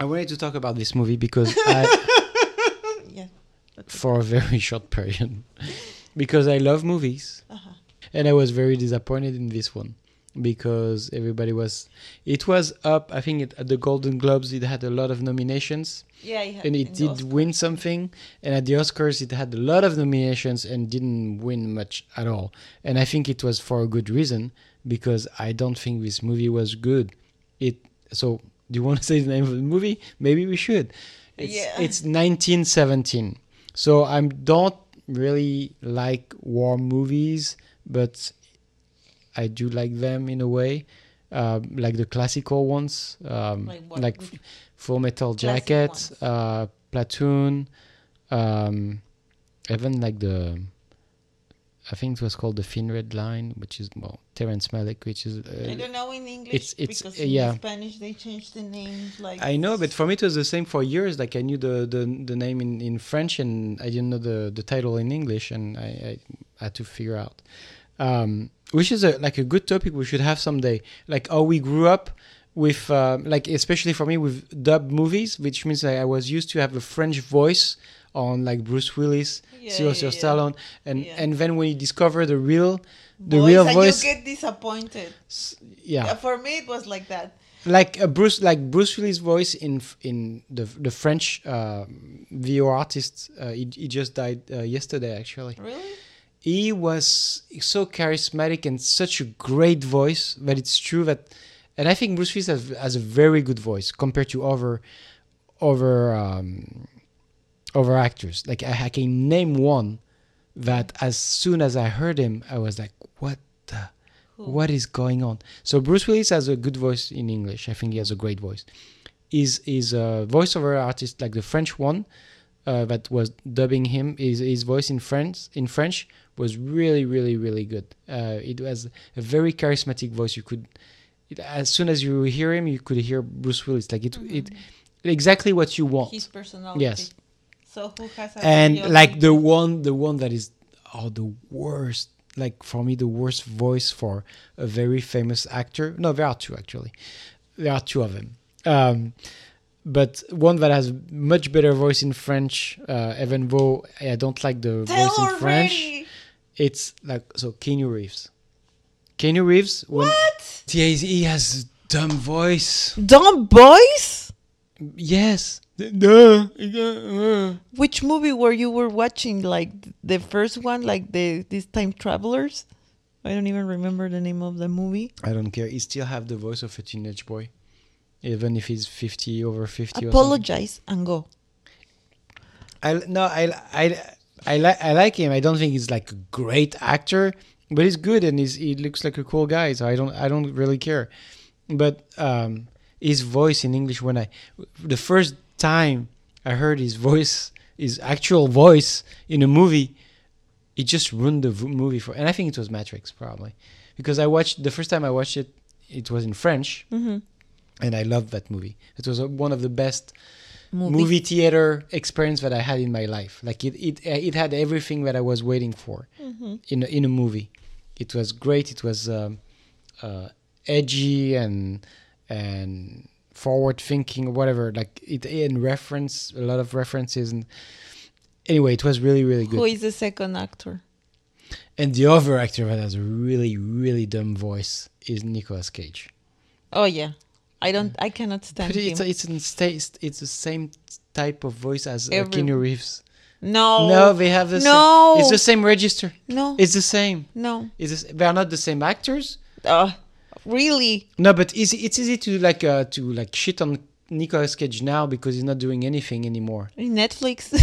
I wanted to talk about this movie because I, Yeah. for a very short period, because I love movies, Uh-huh. and I was very disappointed in this one because everybody was. It was up. I think it, at the Golden Globes it had a lot of nominations Yeah, it had and it did win something. And at the Oscars it had a lot of nominations and didn't win much at all. And I think it was for a good reason because I don't think this movie was good. It so. Do you want to say the name of the movie? Maybe we should. It's, Yeah. it's 1917. So I don't really like war movies, but I do like them in a way, uh, like the classical ones, um, Like what? like Which- Full Metal Jacket, uh, Platoon, um, even like the, I think it was called the Thin Red Line, which is well Terrence Malick, which is. I Uh, don't know in English it's- it's- because uh, in yeah. Spanish they changed the names like I know, but for me it was the same for years. Like I knew the the, the name in, in French and I didn't know the, the title in English, and I, I had to figure out. Um, which is a like a good topic we should have someday. Like how we grew up with, uh, like especially for me with dub movies, which means that I was used to have a French voice on like Bruce Willis, Yeah, Sylvester yeah. Stallone, and Yeah. and then when you discover the real, the voice real and voice, you get disappointed. yeah, for me it was like that. like uh, Bruce, like Bruce Willis' voice in in the the French uh, VO artist. Uh, he, he just died uh, yesterday, actually. Really? He was so charismatic and such a great voice that it's true that, and I think Bruce Willis has, has a very good voice compared to other other um, other actors. Like I, I can name one that as soon as I heard him, I was like, what the. Who? What is going on? So Bruce Willis has a good voice in English. I think he has a great voice. Is is a voiceover artist like the French one uh, that was dubbing him. His his voice in French in French was really really really good. Uh, it was a very charismatic voice. You could it, as soon as you hear him, you could hear Bruce Willis. Like it it exactly what you want. His personality. Yes. So who has a and like the one the one that is oh the worst like for me the worst voice for a very famous actor. No there are two actually. There are two of them. Um but one that has much better voice in french uh even though i don't like the Tell voice in french it's like so Keanu Reeves. Keanu Reeves when What? he's- he has dumb voice. Dumb voice. yes. Which movie were you were watching? Like the first one, like the these time travelers? I don't even remember the name of the movie. I don't care. He still have the voice of a teenage boy, even if he's fifty over fifty. Or. Apologize and go. I no, I I I like I like him. I don't think he's like a great actor, but he's good and he's he looks like a cool guy. So I don't I don't really care. But um, his voice in English when I the first time I heard his voice, his actual voice in a movie, it just ruined the movie for. And I think it was Matrix probably, because I watched the first time I watched it, it was in French, Mm-hmm. and I loved that movie. It was one of the best Movie. movie theater experience that I had in my life. Like it, it, uh, it had everything that I was waiting for Mm-hmm. in a, in a movie. It was great. It was um, uh, edgy and and forward thinking, whatever. Like it in reference, a lot of references, and anyway, it was really really good. Who is the second actor? and the other actor that has a really really dumb voice is Nicolas Cage. Oh yeah, I don't. I cannot stand But him. it's it's sta- it's the same type of voice as uh, Keanu Reeves. no, No, they have the No. same. It's the same register. no, It's the same. no. It's the they are not the same actors. Uh, really? No, but it's it's easy to like uh, to like shit on Nicolas Cage now because he's not doing anything anymore. In Netflix,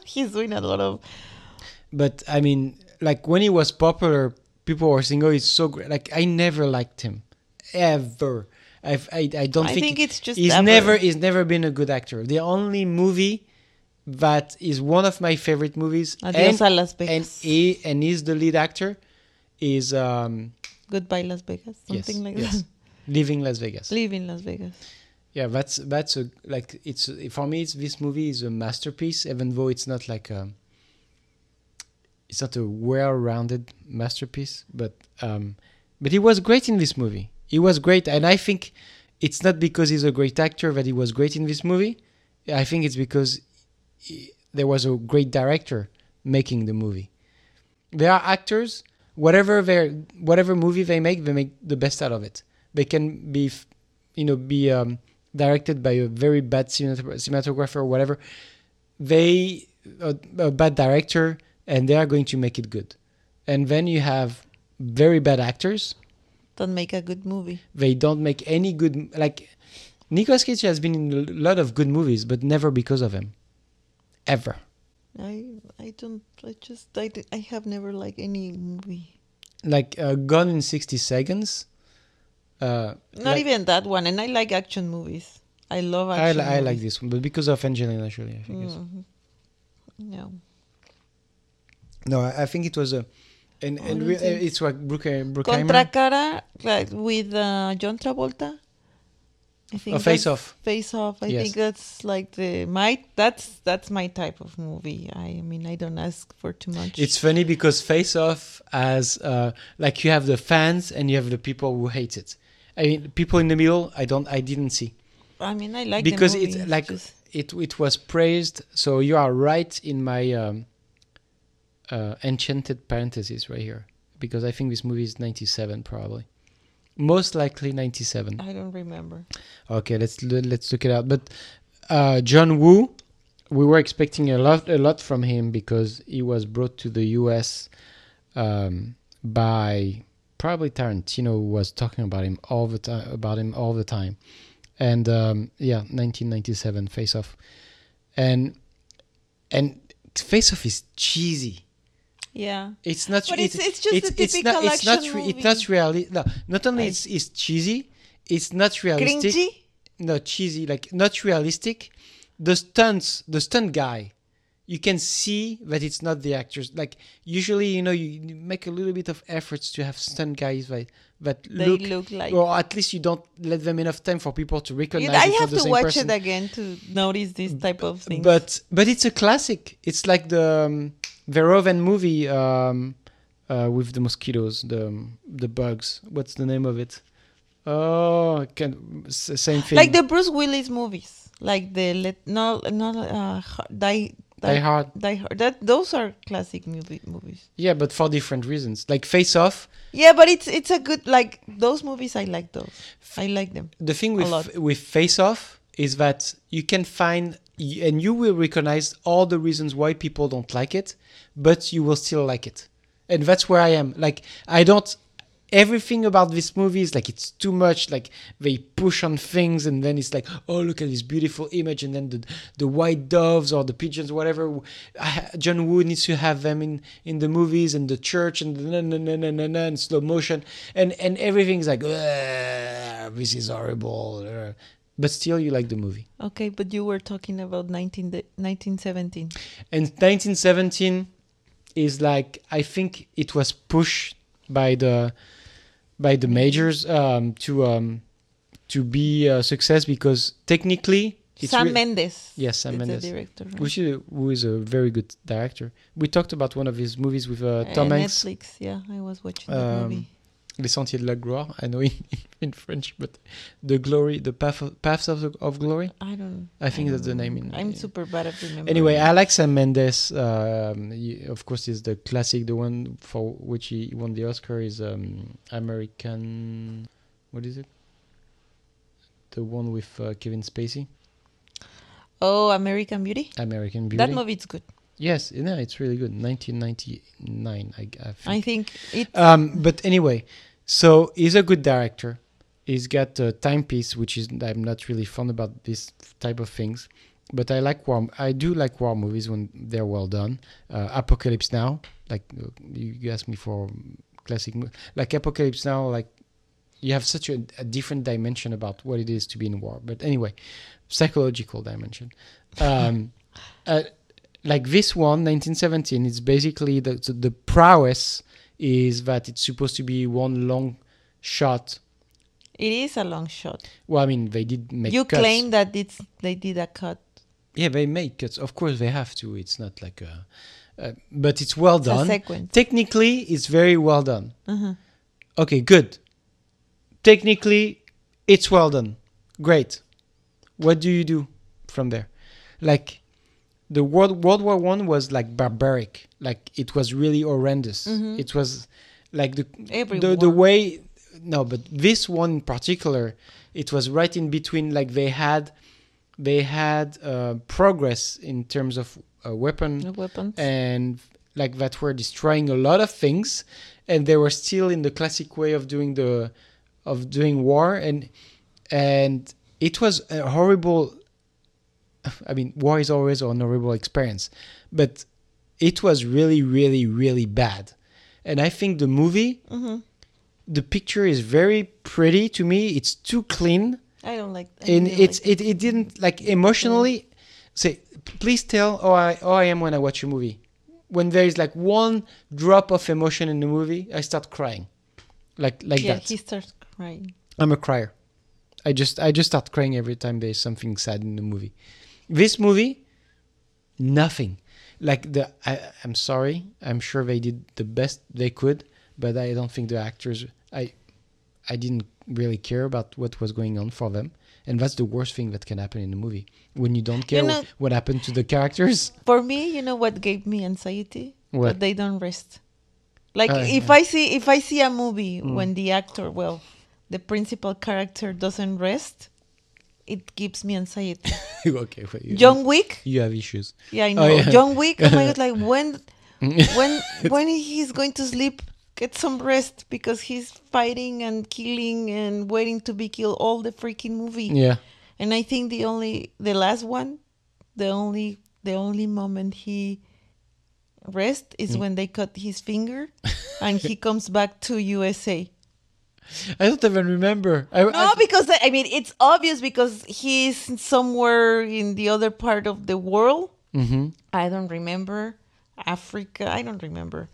he's doing a lot of. But I mean, like when he was popular, people were saying, "Oh, he's so great." Like I never liked him, ever. I've, I I don't I think, think it's just he's ever. never he's never been a good actor. The only movie that is one of my favorite movies, Adios and, and he and he's the lead actor, is um Goodbye Las Vegas. Something yes, like yes. that. Leaving Las Vegas. Leaving Las Vegas. Yeah, that's that's a like it's for me. It's this movie is a masterpiece, even though it's not like a. It's not a well-rounded masterpiece, but um, but he was great in this movie. He was great, and I think it's not because he's a great actor that he was great in this movie. I think it's because he- there was a great director making the movie. There are actors, whatever their whatever movie they make, they make the best out of it. They can be, you know, be um, directed by a very bad cinematographer or whatever. They a, a bad director, and they are going to make it good. And then you have very bad actors Don't make a good movie. they don't make any good like Nicolas Cage has been in a lot of good movies but never because of him ever I I don't. I just I, I have never liked any movie. like uh, Gone in 60 Seconds uh Not like- even that one. And I like action movies. I love I, action. li- I like this one but because of Angelina Jolie I think Mhm. No. no I, I think it was a and, and re- it's what Brooke, Brooke Contra Cara like, with uh, John Travolta. I think A face off. Face Off. I Yes. think that's like the my that's that's my type of movie. I mean, I don't ask for too much. it's funny because Face Off as uh, like you have the fans and you have the people who hate it I mean people in the middle I don't I didn't see I mean, I like because the movie. it's like just- it it was praised so you are right in my um, uh, enchanted parentheses right here because i think this movie is 97 probably most likely 97 I don't remember. okay let's let's look it out. But uh, john woo we were expecting a lot a lot from him because he was brought to the us um, by probably tarantino who was talking about him all the time about him all the time. And um, yeah 1997 face off. And and face off is cheesy Yeah, it's not But it- it's- it's just a it's not typical it's not it's not movie. really no not only Like- it's, it's cheesy it's not realistic cringy. no cheesy like not realistic the stunts the stunt guy you can see that it's not the actors like usually you know you you make a little bit of efforts to have stunt guys that that They look, look like. or at least you don't let them enough time for people to You- recognize I it for have to watch person. it again to notice this type of thing. But but it's a classic. It's like the um, Verhoeven movie um, uh, with the mosquitoes, the the bugs. What's the name of it? Oh, I can same thing. like the Bruce Willis movies, like the let no no uh, Har- die Die Hard. Die Hard. That those are classic movie movies. Yeah, but for different reasons. Like Face Off. Yeah, but it's it's a good like those movies. I like those. I like them. The thing with with Face Off is that you can find and you will recognize all the reasons why people don't like it, but you will still like it. And that's where I am. Like I don't everything about this movie is like it's too much like they push on things and then it's like oh look at this beautiful image and then the the white doves or the pigeons whatever John Woo needs to have them in in the movies and the church and na na na na na na and slow motion and and everything's like this is horrible uh." But still you like the movie Okay, but you were talking about 19, 1917. and 1917 is like I think it was pushed by the by the majors um, to um, to be a success because technically Sam Mendes. Yes, Sam Mendes. director. right? which is, who is a very good director. We talked about one of his movies with uh, Tom Uh, Hanks, Netflix. Yeah, I was watching that Um, movie. Les Sentiers de la Gloire. I know in, in French, but the glory, the path of, paths of, the, of glory. I don't. I think don't that's the name in- I'm super bad at remembering. Anyway, Alex Sam Mendes. Um, he- of course, is the classic. The one for which he won the Oscar is um, American. What is it? The one with uh, Kevin Spacey. Oh, American Beauty. American Beauty. That movie is good. Yes, no, it's really good. 1999, I, I think. I think it. Um, but anyway, so he's a good director. He's got a timepiece, which is I'm not really fond about this type of things, but I like war. I do like war movies when they're well done. Uh, Apocalypse Now, like uh, you you asked me for classic, like Apocalypse Now, like you have such a, a different dimension about what it is to be in war. But anyway, psychological dimension. Um, uh, like this one, 1917, it's basically the, the the prowess is that it's supposed to be one long shot. It is a long shot. Well, I mean, they did make you cuts. claim that it's they did a cut. yeah, they made cuts. Of course, they have to. It's not like a, uh, but it's well It's a done. sequence. Technically, it's very well done. Uh-huh. Okay, good. Technically, it's well done. great. What do you do from there? Like the World World War One was like barbaric. Like it was really horrendous. Mhm. It was like the Every the the way no, but this one in particular, it was right in between. Like they had they had uh, progress in terms of uh, weapon weapons. and like that were destroying a lot of things and they were still in the classic way of doing the of doing war and and it was a horrible i mean war is always an horrible experience but it was really really really bad and i think the movie Mhm. the picture is very pretty to me it's too clean I don't like. I and it's like it, it didn't like emotionally say please tell how I how I am when I watch a movie. When there is like one drop of emotion in the movie, I start crying. Like like yeah, that. he starts crying. I'm a crier. I just I just start crying every time there's something sad in the movie. This movie, nothing. Like the I I'm sorry. I'm sure they did the best they could, but I don't think the actors I I didn't really care about what was going on for them. And that's the worst thing that can happen in a movie. When you don't care know- what happened to the characters. For me, you know what gave me anxiety? What? That they don't rest. Like Oh, if yeah. I see if I see a movie Mm. when the actor, well, the principal character doesn't rest, it gives me anxiety. okay, well, you, John Wick, you have issues. yeah, I Oh, know. yeah. John Wick, oh my god, like when when when he's going to sleep, get some rest because he's fighting and killing and waiting to be killed all the freaking movie. yeah. And I think the only the last one, the only the only moment he rest is Mm. when they cut his finger and he comes back to USA. I don't even remember. I, No, I, because I mean it's obvious because he's somewhere in the other part of the world. Mhm. I don't remember Africa. I don't remember.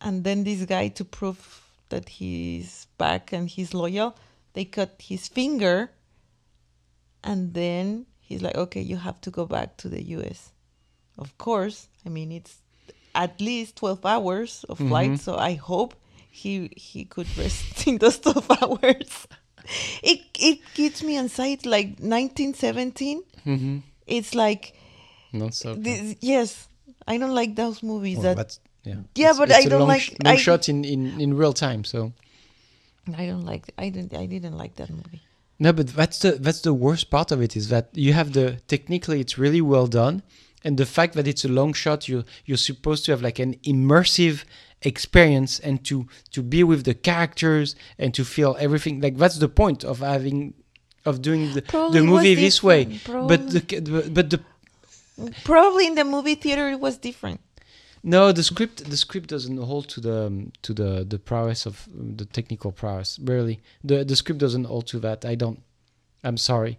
And then this guy to prove that he's back and he's loyal, they cut his finger and then he's like, "Okay, you have to go back to the US." Of course, I mean it's at least 12 hours of flight, so I hope he he could rest in those 12 hours. It it gives me anxiety like 1917. Mhm. It's like Not so. this, yes, I don't like those movies Well, that yeah. Yeah, It's- but it's I don't long like- long I- shot in, in in real time. So I don't like. I didn't. I didn't like that movie. no, but that's the that's the worst part of it is that you have the technically it's really well done, and the fact that it's a long shot, you you're supposed to have like an immersive experience and to to be with the characters and to feel everything. Like that's the point of having of doing the, Probably the movie this way. different, But the but the Probably in the movie theater it was different. No, the script the script doesn't hold to the um, to the the prowess of um, the technical prowess. Barely, the the script doesn't hold to that. I don't. I'm sorry.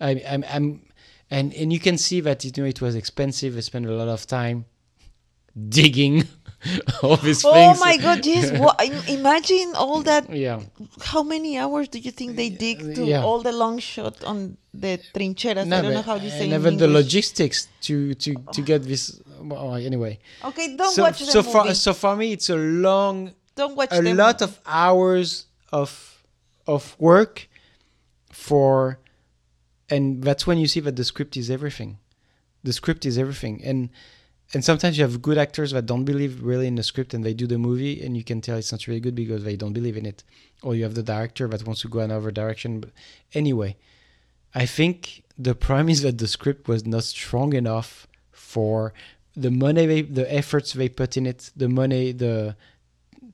I, I'm I'm and and you can see that you know it was expensive. i spent a lot of time digging all these Oh things. my god! Yes. What, imagine all that. Yeah, How many hours do you think they dig to Yeah. all the long shot on the trincheras? no, I don't know how you say. and even the logistics to to to get this. Well, anyway, Okay, don't so watch the so movie. far so for me it's a long don't watch a lot movie. of hours of of work for and that's when you see that the script is everything the script is everything and and sometimes you have good actors that don't believe really in the script and they do the movie and you can tell it's not really good because they don't believe in it. Or you have the director that wants to go another direction but anyway i think the problem is that the script was not strong enough for the money they, the efforts they put in it the money the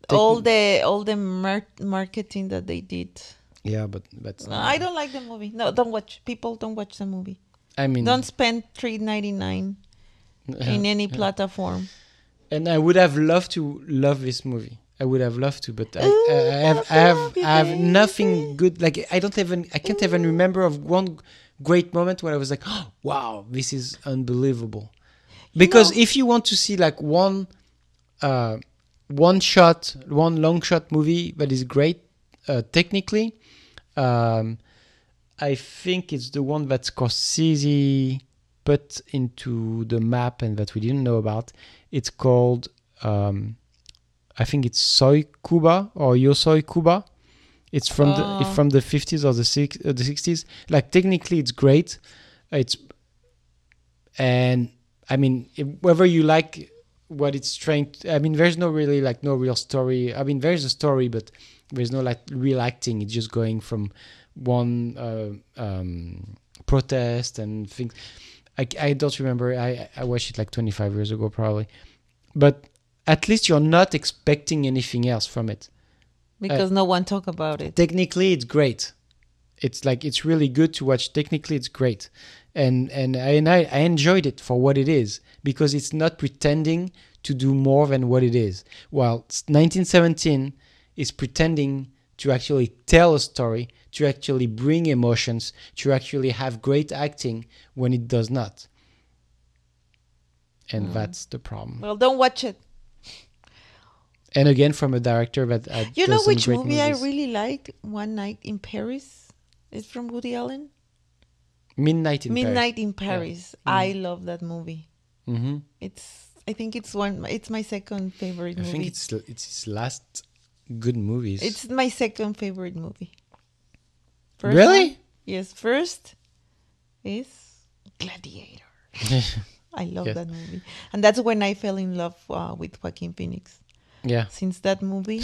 all the all the marketing that they did. Yeah but that's no, i don't like the movie. No don't watch people don't watch the movie. I mean don't spend 399 in any yeah. platform. And I would have loved to love this movie. I would have loved to, but I, Ooh, I, I have I have I have nothing good. Like I don't even I can't Ooh. even remember of one great moment where I was like, oh, wow, this is unbelievable. Because no. if you want to see like one uh, one shot, one long shot movie that is great uh, technically, um, I think it's the one that Scorsese put into the map and that we didn't know about. It's called, um, I think it's Soy Cuba or Yo Soy Cuba. It's from the Oh. it's from the 50s or the six, uh, the 60s. Like technically, it's great. It's and I mean if, whether you like what it's trying. To, I mean, there's no really like no real story. I mean, there's a story, but there's no like real acting. It's just going from one uh, um, protest and things. I, I don't remember. I I watched it like 25 years ago probably, but at least you're not expecting anything else from it. Because uh, no one talk about it. technically it's great. It's like it's really good to watch. Technically it's great. And and I, and I, I enjoyed it for what it is because it's not pretending to do more than what it is. While 1917 is pretending to actually tell a story to actually bring emotions to actually have great acting when it does not and that's the problem Well, don't watch it. and again from a director that uh, You know which great movie movies. I really liked? One Night in Paris. It's from Woody Allen. midnight in Paris. Midnight in Paris. I love that movie. hmm It's. I think it's one. It's my second favorite movie. I movie. think it's it's his last good movies. It's my second favorite movie. Really? one- yes. First is Gladiator. I love Yes. that movie, and that's when I fell in love uh, with Joaquin Phoenix. yeah. Since that movie,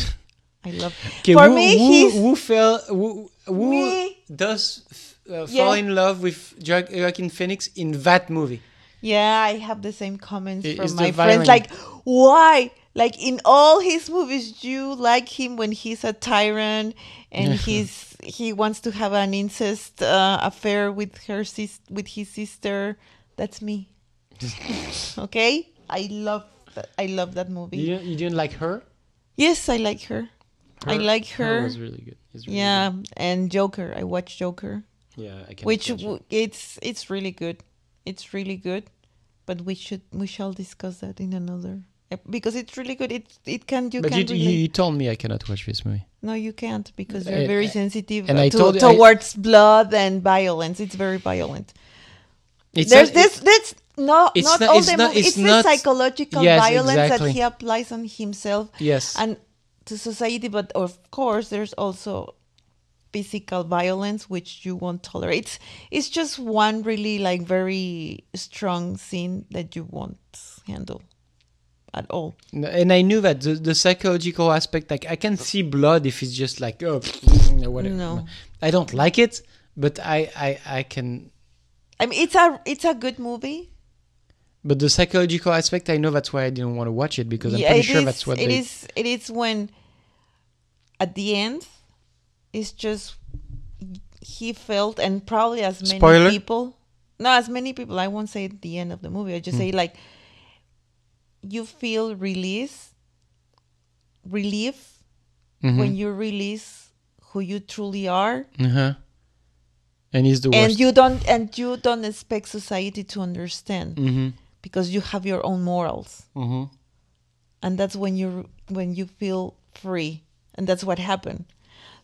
I love. Okay, For who, me, who, he's who fell who, who Me. does uh, Yeah. fall in love with Jo- Joaquin Phoenix in that movie? Yeah, I have the same comments I- from my friends. violent- Like, why? Like in all his movies, you like him when he's a tyrant and he's he wants to have an incest uh, affair with her sis with his sister. That's me. okay, I love that. I love that movie. You didn't, you didn't like her? Yes, I like her. I like her. was really good. It's really yeah, and Joker. I watched Joker. Yeah, I can. which w- it's it's really good. It's really good, but we should we shall discuss that in another because it's really good. It it can you but can you, you, told me I cannot watch this movie. no, you can't because you're very uh, sensitive and uh, I told you- I- towards blood and violence. It's very violent. It's There's not- this. That's no, It's not, not- all it's the not- movie. it's It's, not- the psychological Yes, violence exactly. that he applies on himself Yes. and to society. But of course, there's also physical violence which you won't tolerate. It's, it's just one really like very strong scene that you won't handle at all. and I knew that the, the psychological aspect, like I can see blood if it's just like oh whatever. No. I don't like it, but I I I can. I mean, it's a it's a good movie. But the psychological aspect, I know that's why I didn't want to watch it because I'm Yeah, pretty sure is- that's what it they. is. It is when at the end, it's just he felt, and probably as many Spoiler? people, no, as many people. I won't say at the end of the movie. I just hmm. say like you feel release, relief Mhm. when you release who you truly are, Uh-huh. And he's the worst. and you don't and you don't expect society to understand Mm-hmm. because you have your own morals. Mm-hmm. and that's when you when you feel free and that's what happened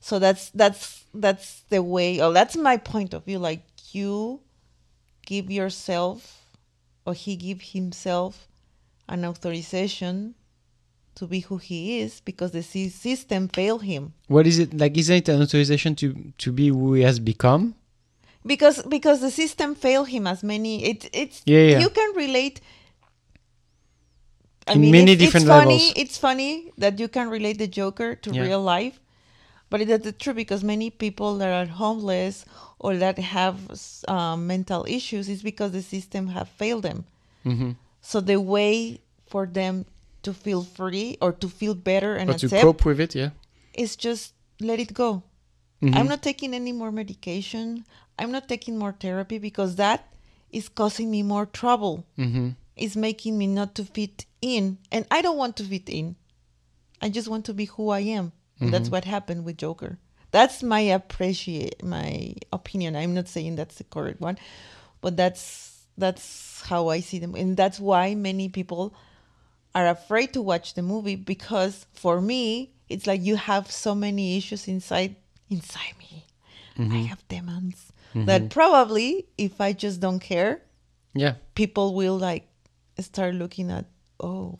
so that's that's that's the way oh that's my point of view like you give yourself or he give himself an authorization to be who he is because the system failed him What is it like? Isn't it an authorization to to be who he has become? because because the system failed him as many it it's Yeah, yeah. you can relate I In mean, many it's, different it's funny. levels. It's funny that you can relate the Joker to Yeah. real life, but it is truth because many people that are homeless or that have um, mental issues is because the system have failed them. Mm-hmm. So the way for them to feel free or to feel better and Or to cope with it, yeah. is just let it go. Mhm. I'm not taking any more medication. I'm not taking more therapy because that is causing me more trouble. Mm-hmm. It's making me not to fit in, and I don't want to fit in. I just want to be who I am. And That's what happened with Joker. That's my appreciate my opinion. I'm not saying that's the correct one, but that's that's how I see them, and that's why many people are afraid to watch the movie because for me it's like you have so many issues inside inside me. I mm-hmm. have demons mm-hmm. that probably if I just don't care, Yeah. people will like start looking at oh